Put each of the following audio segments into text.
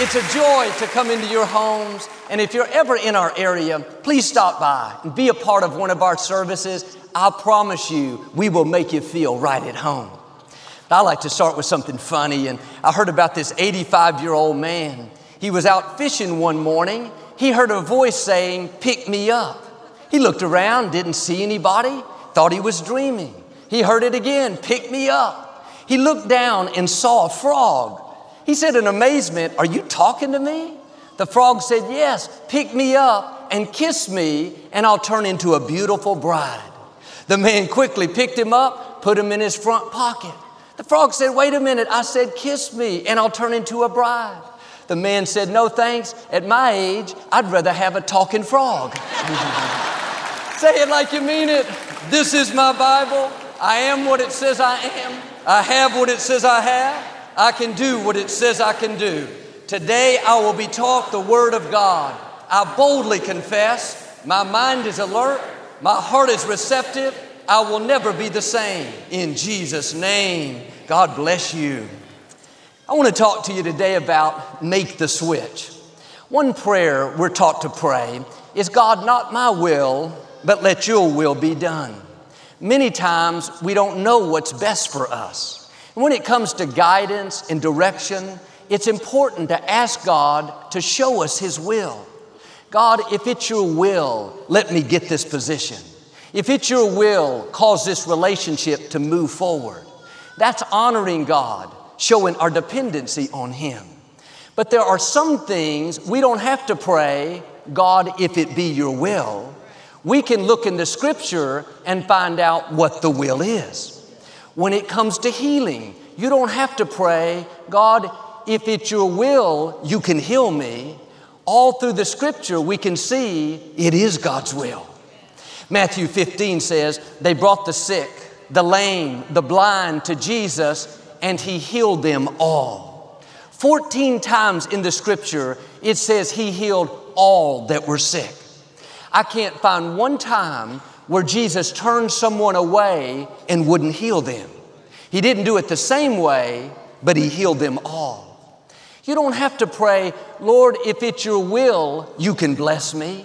It's a joy to come into your homes. And if you're ever in our area, please stop by and be a part of one of our services. I promise you, we will make you feel right at home. I like to start with something funny. And I heard about this 85 year old man. He was out fishing one morning. He heard a voice saying, Pick me up. He looked around, didn't see anybody, thought he was dreaming. He heard it again, Pick me up. He looked down and saw a frog. He said in amazement, Are you talking to me? The frog said, Yes, pick me up and kiss me, and I'll turn into a beautiful bride. The man quickly picked him up, put him in his front pocket. The frog said, Wait a minute, I said, Kiss me, and I'll turn into a bride. The man said, No thanks. At my age, I'd rather have a talking frog. Say it like you mean it. This is my Bible. I am what it says I am. I have what it says I have. I can do what it says I can do. Today I will be taught the Word of God. I boldly confess, my mind is alert, my heart is receptive, I will never be the same. In Jesus' name, God bless you. I want to talk to you today about make the switch. One prayer we're taught to pray is God, not my will, but let your will be done. Many times we don't know what's best for us. When it comes to guidance and direction, it's important to ask God to show us His will. God, if it's your will, let me get this position. If it's your will, cause this relationship to move forward. That's honoring God, showing our dependency on Him. But there are some things we don't have to pray, God, if it be your will. We can look in the scripture and find out what the will is. When it comes to healing, you don't have to pray, God, if it's your will, you can heal me. All through the scripture, we can see it is God's will. Matthew 15 says, They brought the sick, the lame, the blind to Jesus, and he healed them all. 14 times in the scripture, it says he healed all that were sick. I can't find one time where Jesus turned someone away and wouldn't heal them. He didn't do it the same way, but He healed them all. You don't have to pray, Lord, if it's your will, you can bless me.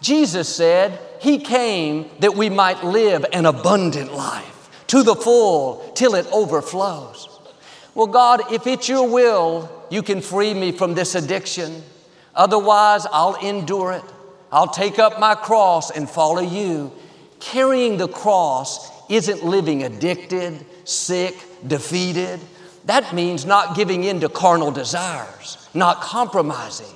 Jesus said He came that we might live an abundant life to the full till it overflows. Well, God, if it's your will, you can free me from this addiction. Otherwise, I'll endure it. I'll take up my cross and follow you. Carrying the cross isn't living addicted, sick, defeated. That means not giving in to carnal desires, not compromising.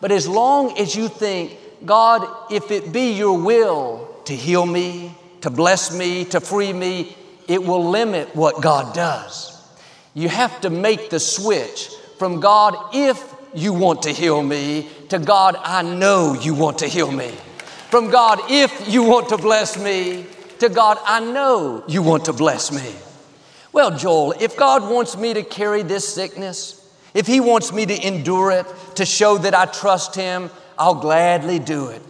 But as long as you think, God, if it be your will to heal me, to bless me, to free me, it will limit what God does. You have to make the switch from God, if you want to heal me, to God, I know you want to heal me. From God, if you want to bless me, to God, I know you want to bless me. Well, Joel, if God wants me to carry this sickness, if He wants me to endure it to show that I trust Him, I'll gladly do it.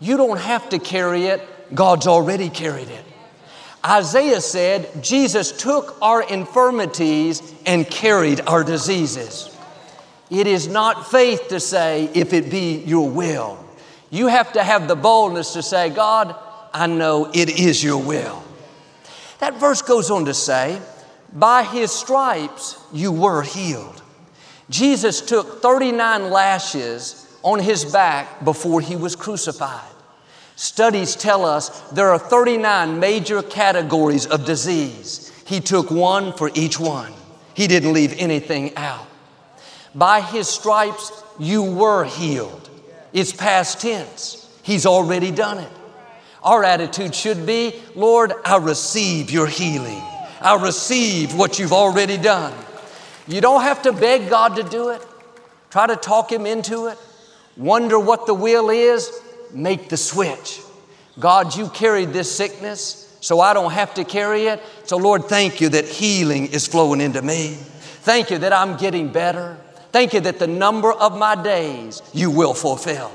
You don't have to carry it, God's already carried it. Isaiah said, Jesus took our infirmities and carried our diseases. It is not faith to say, if it be your will. You have to have the boldness to say, God, I know it is your will. That verse goes on to say, by his stripes you were healed. Jesus took 39 lashes on his back before he was crucified. Studies tell us there are 39 major categories of disease. He took one for each one, he didn't leave anything out. By his stripes, you were healed. It's past tense, he's already done it. Our attitude should be Lord, I receive your healing. I receive what you've already done. You don't have to beg God to do it. try to talk him into it, wonder what the will is, make the switch. God, you carried this sickness, so I don't have to carry it. So, Lord, thank you that healing is flowing into me. Thank you that I'm getting better. Thank you that the number of my days you will fulfill.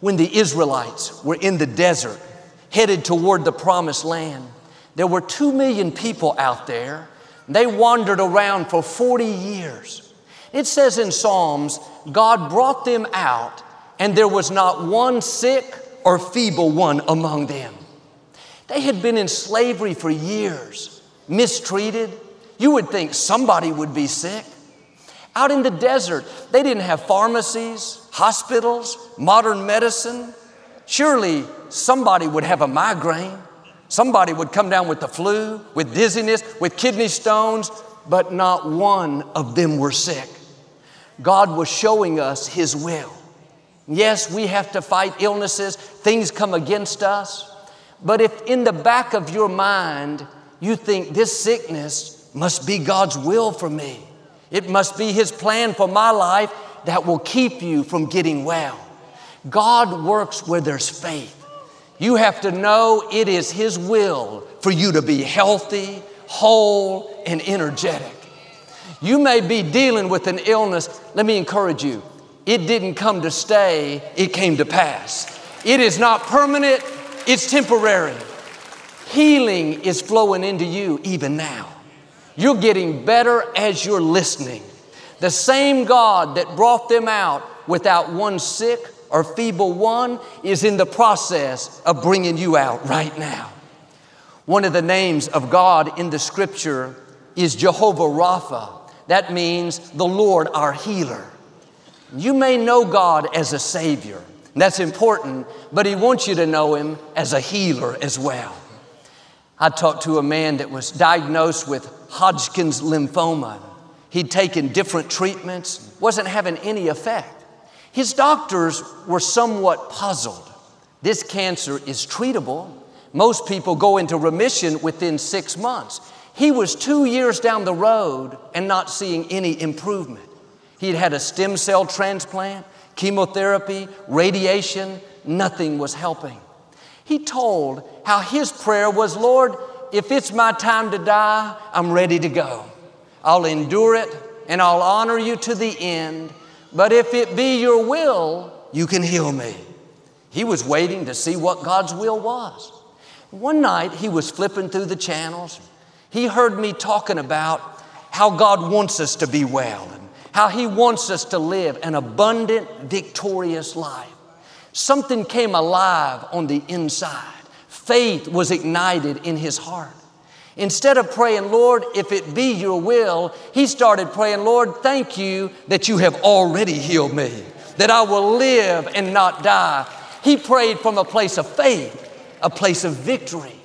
When the Israelites were in the desert, headed toward the promised land, there were two million people out there. They wandered around for 40 years. It says in Psalms, God brought them out, and there was not one sick or feeble one among them. They had been in slavery for years, mistreated. You would think somebody would be sick. Out in the desert, they didn't have pharmacies, hospitals, modern medicine. Surely somebody would have a migraine. Somebody would come down with the flu, with dizziness, with kidney stones, but not one of them were sick. God was showing us His will. Yes, we have to fight illnesses, things come against us. But if in the back of your mind you think this sickness must be God's will for me, it must be His plan for my life that will keep you from getting well. God works where there's faith. You have to know it is His will for you to be healthy, whole, and energetic. You may be dealing with an illness. Let me encourage you. It didn't come to stay, it came to pass. It is not permanent, it's temporary. Healing is flowing into you even now. You're getting better as you're listening. The same God that brought them out without one sick or feeble one is in the process of bringing you out right now. One of the names of God in the scripture is Jehovah Rapha. That means the Lord our healer. You may know God as a Savior, that's important, but He wants you to know Him as a healer as well. I talked to a man that was diagnosed with Hodgkin's lymphoma. He'd taken different treatments, wasn't having any effect. His doctors were somewhat puzzled. This cancer is treatable. Most people go into remission within six months. He was two years down the road and not seeing any improvement. He'd had a stem cell transplant, chemotherapy, radiation, nothing was helping. He told how his prayer was Lord, if it's my time to die, I'm ready to go. I'll endure it and I'll honor you to the end. But if it be your will, you can heal me. He was waiting to see what God's will was. One night he was flipping through the channels. He heard me talking about how God wants us to be well and how He wants us to live an abundant, victorious life. Something came alive on the inside. Faith was ignited in his heart. Instead of praying, Lord, if it be your will, he started praying, Lord, thank you that you have already healed me, that I will live and not die. He prayed from a place of faith, a place of victory.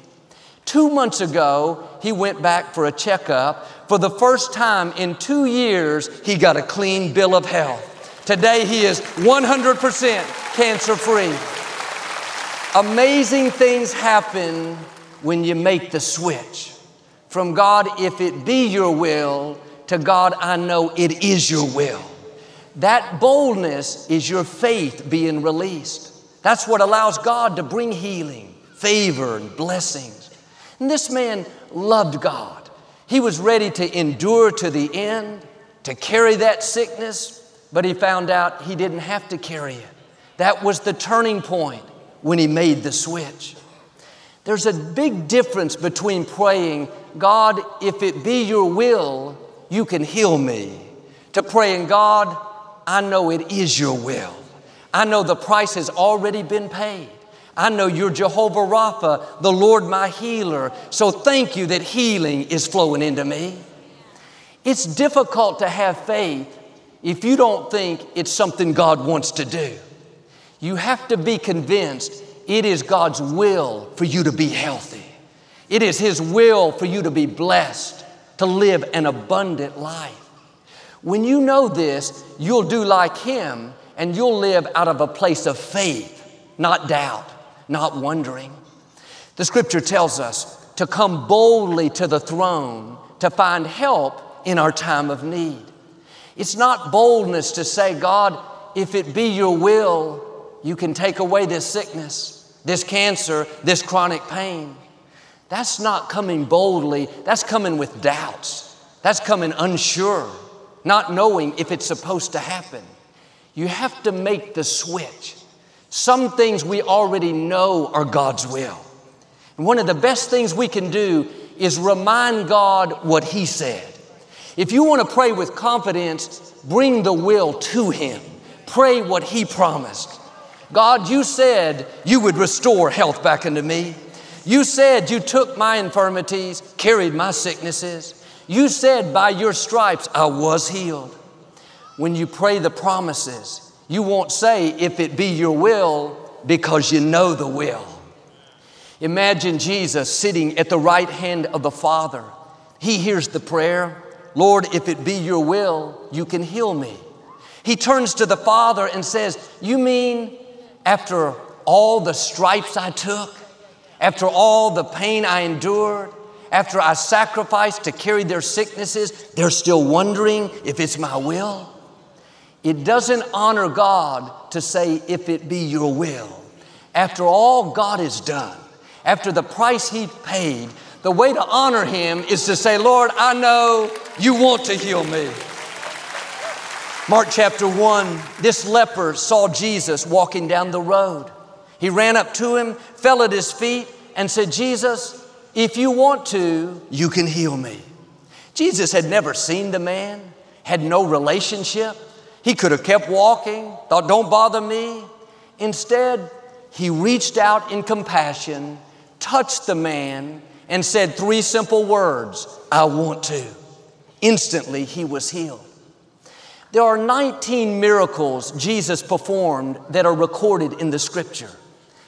Two months ago, he went back for a checkup. For the first time in two years, he got a clean bill of health. Today, he is 100% cancer free. Amazing things happen when you make the switch from God, if it be your will, to God, I know it is your will. That boldness is your faith being released. That's what allows God to bring healing, favor, and blessings. And this man loved God. He was ready to endure to the end, to carry that sickness, but he found out he didn't have to carry it. That was the turning point when he made the switch. There's a big difference between praying, God, if it be your will, you can heal me, to praying, God, I know it is your will. I know the price has already been paid. I know you're Jehovah Rapha, the Lord my healer. So thank you that healing is flowing into me. It's difficult to have faith if you don't think it's something God wants to do. You have to be convinced it is God's will for you to be healthy. It is His will for you to be blessed, to live an abundant life. When you know this, you'll do like Him and you'll live out of a place of faith, not doubt, not wondering. The scripture tells us to come boldly to the throne to find help in our time of need. It's not boldness to say, God, if it be your will, you can take away this sickness, this cancer, this chronic pain. That's not coming boldly, that's coming with doubts. That's coming unsure, not knowing if it's supposed to happen. You have to make the switch. Some things we already know are God's will. And one of the best things we can do is remind God what He said. If you want to pray with confidence, bring the will to Him. Pray what He promised. God, you said you would restore health back into me. You said you took my infirmities, carried my sicknesses. You said by your stripes I was healed. When you pray the promises, you won't say, if it be your will, because you know the will. Imagine Jesus sitting at the right hand of the Father. He hears the prayer Lord, if it be your will, you can heal me. He turns to the Father and says, You mean after all the stripes I took, after all the pain I endured, after I sacrificed to carry their sicknesses, they're still wondering if it's my will? It doesn't honor God to say, if it be your will. After all God has done, after the price He paid, the way to honor Him is to say, Lord, I know you want to heal me. Mark chapter 1, this leper saw Jesus walking down the road. He ran up to him, fell at his feet, and said, Jesus, if you want to, you can heal me. Jesus had never seen the man, had no relationship. He could have kept walking, thought, don't bother me. Instead, he reached out in compassion, touched the man, and said three simple words I want to. Instantly, he was healed. There are 19 miracles Jesus performed that are recorded in the scripture.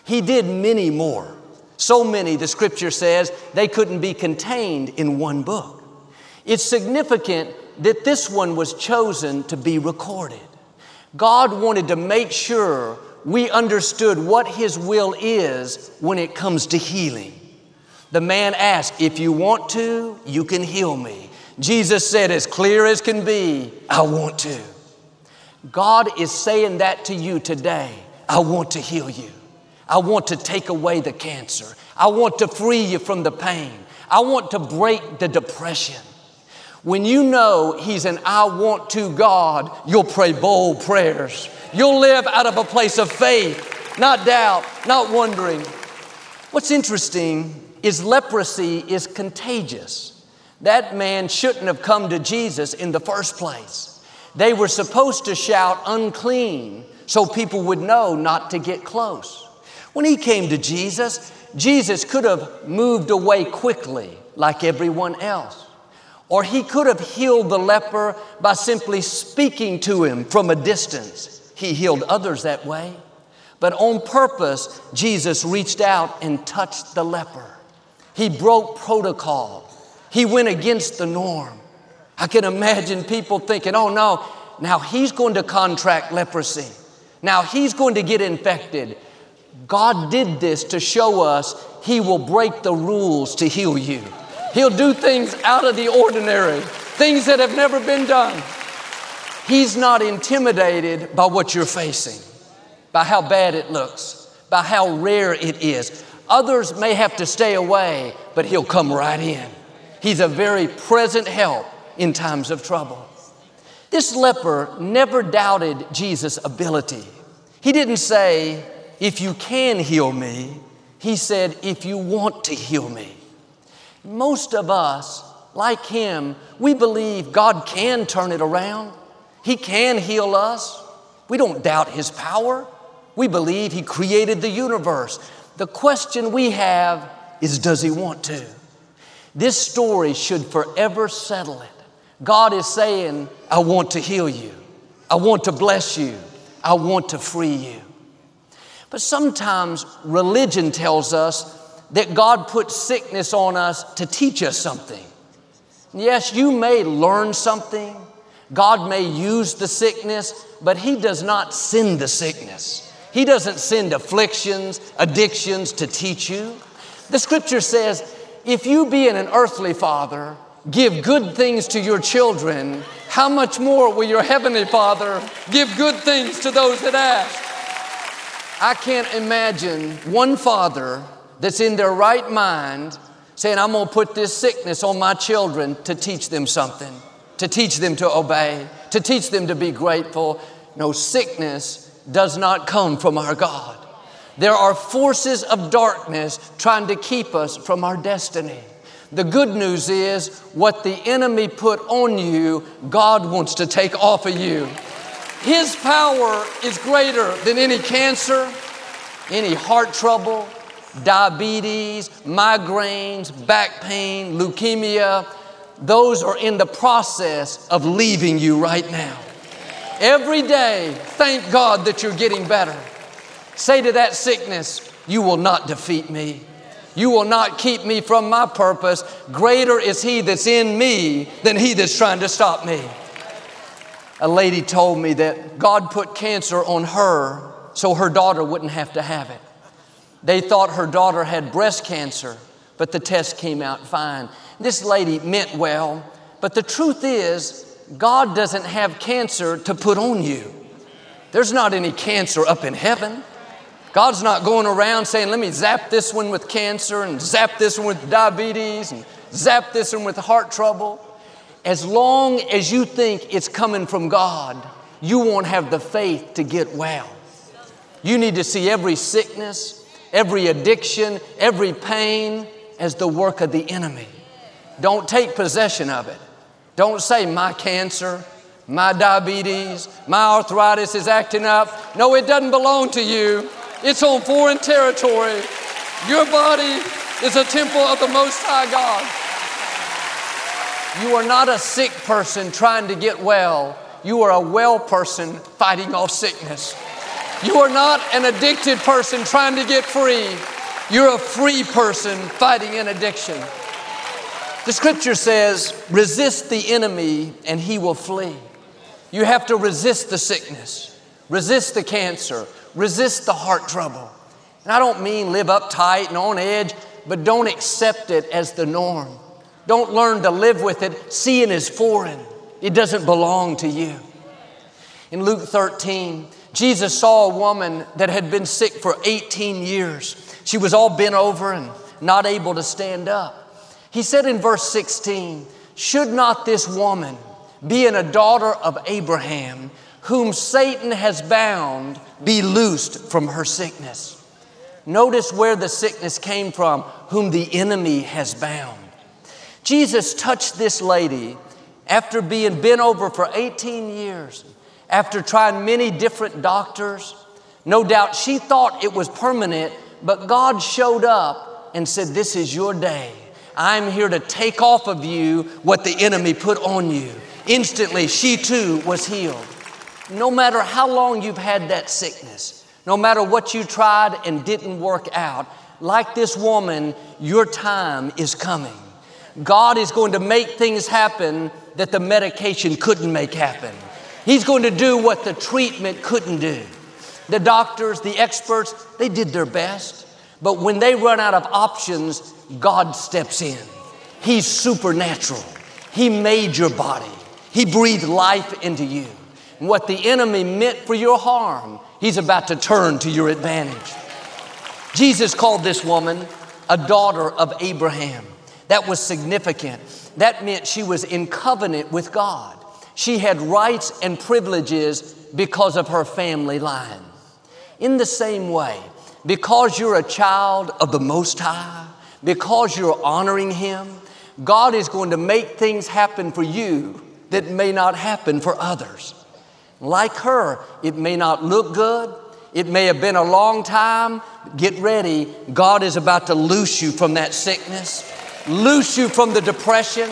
He did many more. So many, the scripture says, they couldn't be contained in one book. It's significant that this one was chosen to be recorded. God wanted to make sure we understood what His will is when it comes to healing. The man asked, If you want to, you can heal me. Jesus said, as clear as can be, I want to. God is saying that to you today. I want to heal you. I want to take away the cancer. I want to free you from the pain. I want to break the depression. When you know He's an I want to God, you'll pray bold prayers. You'll live out of a place of faith, not doubt, not wondering. What's interesting is leprosy is contagious. That man shouldn't have come to Jesus in the first place. They were supposed to shout unclean so people would know not to get close. When he came to Jesus, Jesus could have moved away quickly like everyone else. Or he could have healed the leper by simply speaking to him from a distance. He healed others that way. But on purpose, Jesus reached out and touched the leper. He broke protocol. He went against the norm. I can imagine people thinking, oh no, now he's going to contract leprosy. Now he's going to get infected. God did this to show us He will break the rules to heal you. He'll do things out of the ordinary, things that have never been done. He's not intimidated by what you're facing, by how bad it looks, by how rare it is. Others may have to stay away, but He'll come right in. He's a very present help in times of trouble. This leper never doubted Jesus' ability. He didn't say, If you can heal me, he said, If you want to heal me. Most of us, like him, we believe God can turn it around. He can heal us. We don't doubt his power. We believe he created the universe. The question we have is, Does he want to? This story should forever settle it. God is saying, I want to heal you. I want to bless you. I want to free you. But sometimes religion tells us that God puts sickness on us to teach us something. Yes, you may learn something. God may use the sickness, but He does not send the sickness. He doesn't send afflictions, addictions to teach you. The scripture says if you being an earthly father give good things to your children, how much more will your Heavenly Father give good things to those that ask? I can't imagine one father that's in their right mind saying, I'm gonna put this sickness on my children to teach them something, to teach them to obey, to teach them to be grateful. No, sickness does not come from our God. There are forces of darkness trying to keep us from our destiny. The good news is what the enemy put on you, God wants to take off of you. His power is greater than any cancer, any heart trouble, diabetes, migraines, back pain, leukemia. Those are in the process of leaving you right now. Every day, thank God that you're getting better. Say to that sickness, You will not defeat me. You will not keep me from my purpose. Greater is He that's in me than He that's trying to stop me. A lady told me that God put cancer on her so her daughter wouldn't have to have it. They thought her daughter had breast cancer, but the test came out fine. This lady meant well, but the truth is, God doesn't have cancer to put on you. There's not any cancer up in heaven. God's not going around saying, let me zap this one with cancer and zap this one with diabetes and zap this one with heart trouble. As long as you think it's coming from God, you won't have the faith to get well. You need to see every sickness, every addiction, every pain as the work of the enemy. Don't take possession of it. Don't say, my cancer, my diabetes, my arthritis is acting up. No, it doesn't belong to you. It's on foreign territory. Your body is a temple of the Most High God. You are not a sick person trying to get well. You are a well person fighting off sickness. You are not an addicted person trying to get free. You're a free person fighting an addiction. The scripture says, resist the enemy and he will flee. You have to resist the sickness, resist the cancer, resist the heart trouble. And I don't mean live uptight and on edge, but don't accept it as the norm. Don't learn to live with it. See it as foreign. It doesn't belong to you. In Luke 13, Jesus saw a woman that had been sick for 18 years. She was all bent over and not able to stand up. He said in verse 16, Should not this woman, being a daughter of Abraham, whom Satan has bound, be loosed from her sickness. Notice where the sickness came from, whom the enemy has bound. Jesus touched this lady after being bent over for 18 years, after trying many different doctors. No doubt she thought it was permanent, but God showed up and said, This is your day. I'm here to take off of you what the enemy put on you. Instantly, she too was healed no matter how long you've had that sickness, no matter what you tried and didn't work out, like this woman, your time is coming. God is going to make things happen that the medication couldn't make happen. He's going to do what the treatment couldn't do. The doctors, the experts, they did their best. But when they run out of options, God steps in. He's supernatural. He made your body, He breathed life into you. What the enemy meant for your harm, he's about to turn to your advantage. Jesus called this woman a daughter of Abraham. That was significant. That meant she was in covenant with God. She had rights and privileges because of her family line. In the same way, because you're a child of the Most High, because you're honoring Him, God is going to make things happen for you that may not happen for others. Like her, it may not look good. It may have been a long time. Get ready. God is about to loose you from that sickness, loose you from the depression,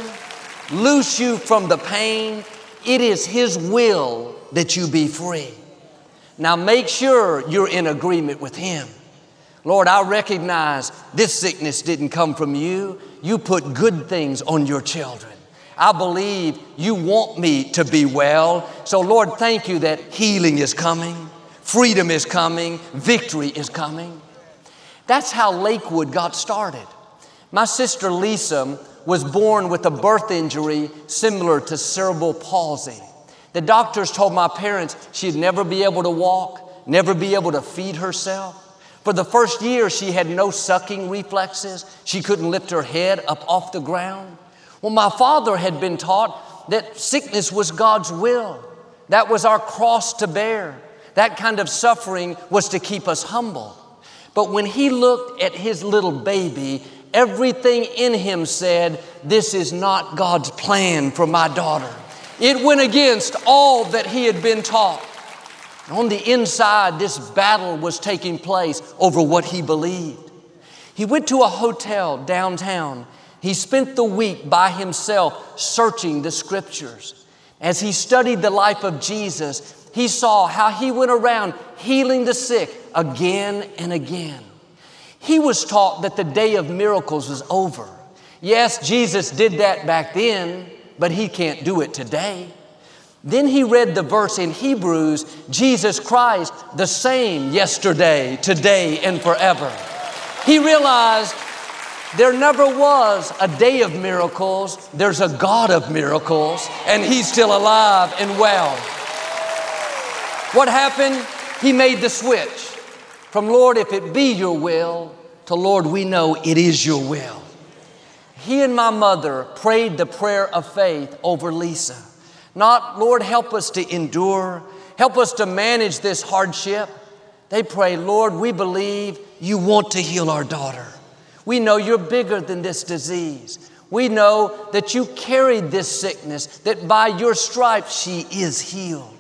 loose you from the pain. It is His will that you be free. Now make sure you're in agreement with Him. Lord, I recognize this sickness didn't come from you. You put good things on your children. I believe you want me to be well. So, Lord, thank you that healing is coming, freedom is coming, victory is coming. That's how Lakewood got started. My sister Lisa was born with a birth injury similar to cerebral palsy. The doctors told my parents she'd never be able to walk, never be able to feed herself. For the first year, she had no sucking reflexes. She couldn't lift her head up off the ground. Well, my father had been taught that sickness was God's will. That was our cross to bear. That kind of suffering was to keep us humble. But when he looked at his little baby, everything in him said, This is not God's plan for my daughter. It went against all that he had been taught. On the inside, this battle was taking place over what he believed. He went to a hotel downtown. He spent the week by himself searching the scriptures. As he studied the life of Jesus, he saw how he went around healing the sick again and again. He was taught that the day of miracles was over. Yes, Jesus did that back then, but he can't do it today. Then he read the verse in Hebrews Jesus Christ, the same yesterday, today, and forever. He realized there never was a day of miracles, there's a God of miracles, and he's still alive and well. What happened? He made the switch from Lord, if it be your will, to Lord, we know it is your will. He and my mother prayed the prayer of faith over Lisa. Not, Lord, help us to endure, help us to manage this hardship. They pray, Lord, we believe you want to heal our daughter. We know you're bigger than this disease. We know that you carried this sickness, that by your stripes she is healed.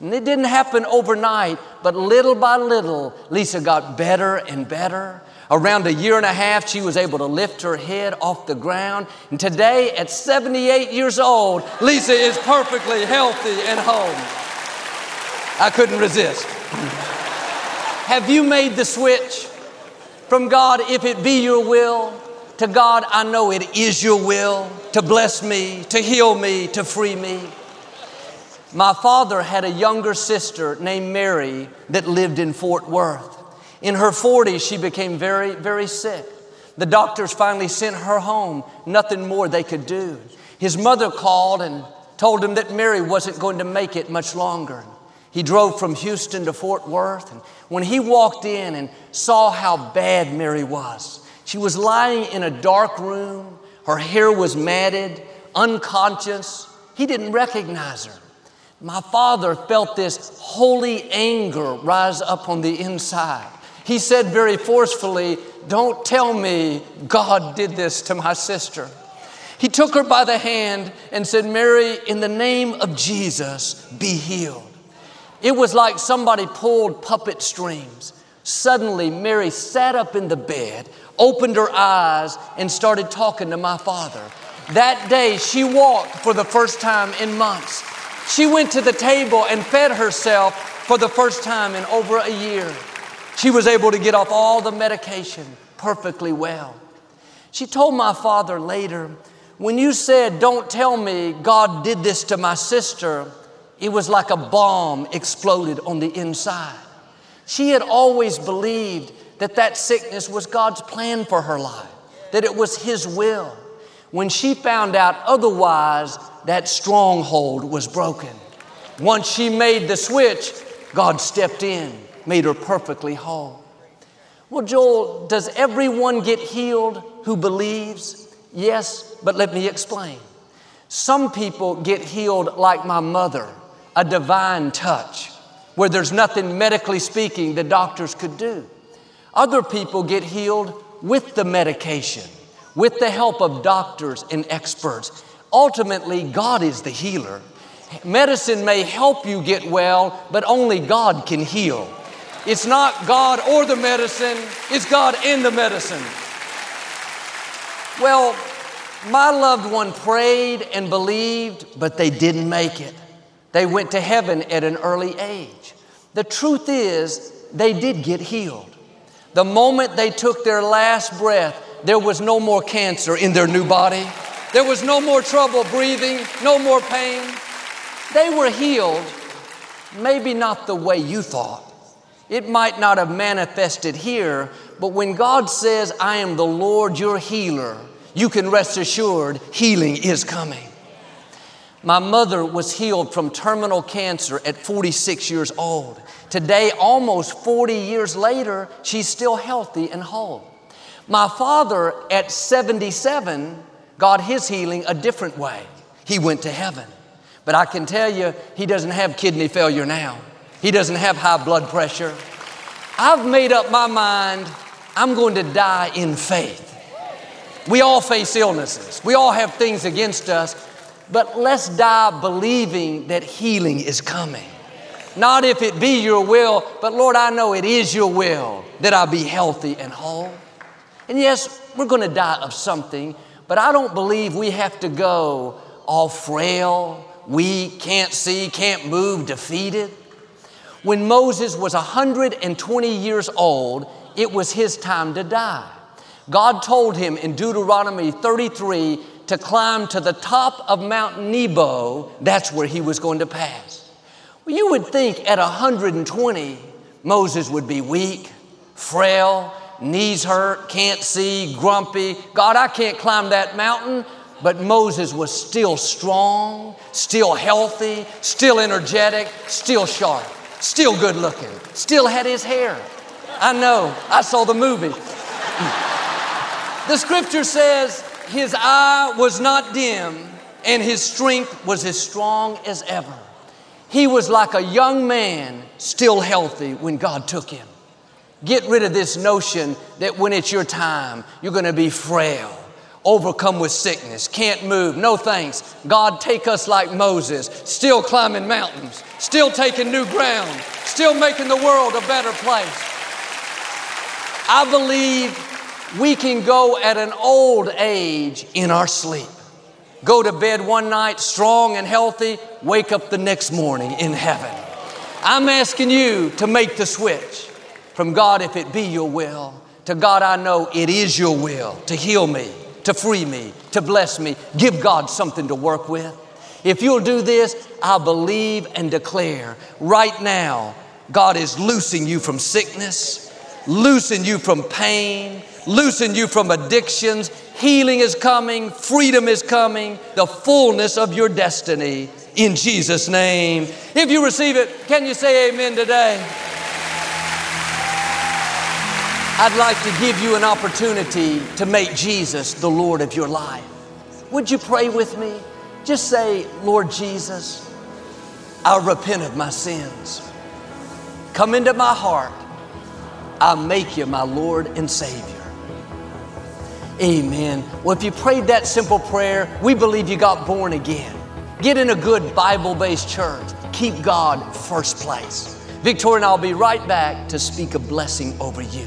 And it didn't happen overnight, but little by little, Lisa got better and better. Around a year and a half, she was able to lift her head off the ground. And today, at 78 years old, Lisa is perfectly healthy and home. I couldn't resist. Have you made the switch from God, if it be your will, to God, I know it is your will to bless me, to heal me, to free me? My father had a younger sister named Mary that lived in Fort Worth. In her 40s, she became very, very sick. The doctors finally sent her home, nothing more they could do. His mother called and told him that Mary wasn't going to make it much longer. He drove from Houston to Fort Worth, and when he walked in and saw how bad Mary was, she was lying in a dark room, her hair was matted, unconscious. He didn't recognize her. My father felt this holy anger rise up on the inside. He said very forcefully, Don't tell me God did this to my sister. He took her by the hand and said, Mary, in the name of Jesus, be healed. It was like somebody pulled puppet strings. Suddenly, Mary sat up in the bed, opened her eyes, and started talking to my father. That day, she walked for the first time in months. She went to the table and fed herself for the first time in over a year. She was able to get off all the medication perfectly well. She told my father later, when you said, Don't tell me God did this to my sister, it was like a bomb exploded on the inside. She had always believed that that sickness was God's plan for her life, that it was His will. When she found out otherwise, that stronghold was broken. Once she made the switch, God stepped in, made her perfectly whole. Well, Joel, does everyone get healed who believes? Yes, but let me explain. Some people get healed like my mother, a divine touch, where there's nothing medically speaking the doctors could do. Other people get healed with the medication, with the help of doctors and experts. Ultimately, God is the healer. Medicine may help you get well, but only God can heal. It's not God or the medicine, it's God in the medicine. Well, my loved one prayed and believed, but they didn't make it. They went to heaven at an early age. The truth is, they did get healed. The moment they took their last breath, there was no more cancer in their new body. There was no more trouble breathing, no more pain. They were healed, maybe not the way you thought. It might not have manifested here, but when God says, I am the Lord your healer, you can rest assured healing is coming. My mother was healed from terminal cancer at 46 years old. Today, almost 40 years later, she's still healthy and whole. My father, at 77, got his healing a different way. He went to heaven. But I can tell you, he doesn't have kidney failure now. He doesn't have high blood pressure. I've made up my mind, I'm going to die in faith. We all face illnesses, we all have things against us, but let's die believing that healing is coming. Not if it be your will, but Lord, I know it is your will that I be healthy and whole. And yes, we're going to die of something, but I don't believe we have to go all frail, weak, can't see, can't move, defeated. When Moses was 120 years old, it was his time to die. God told him in Deuteronomy 33 to climb to the top of Mount Nebo. That's where he was going to pass. Well, you would think at 120, Moses would be weak, frail, knees hurt, can't see, grumpy. God, I can't climb that mountain. But Moses was still strong, still healthy, still energetic, still sharp, still good looking, still had his hair. I know, I saw the movie. the scripture says his eye was not dim and his strength was as strong as ever. He was like a young man, still healthy when God took him. Get rid of this notion that when it's your time, you're going to be frail, overcome with sickness, can't move. No thanks. God, take us like Moses, still climbing mountains, still taking new ground, still making the world a better place. I believe we can go at an old age in our sleep. Go to bed one night strong and healthy, wake up the next morning in heaven. I'm asking you to make the switch from God, if it be your will, to God, I know it is your will to heal me, to free me, to bless me. Give God something to work with. If you'll do this, I believe and declare right now, God is loosing you from sickness, loosing you from pain, loosing you from addictions. Healing is coming, freedom is coming, the fullness of your destiny in Jesus' name. If you receive it, can you say amen today? I'd like to give you an opportunity to make Jesus the Lord of your life. Would you pray with me? Just say, Lord Jesus, I repent of my sins. Come into my heart. I make you my Lord and Savior. Amen. Well, if you prayed that simple prayer, we believe you got born again. Get in a good Bible based church. Keep God first place. Victoria and I'll be right back to speak a blessing over you.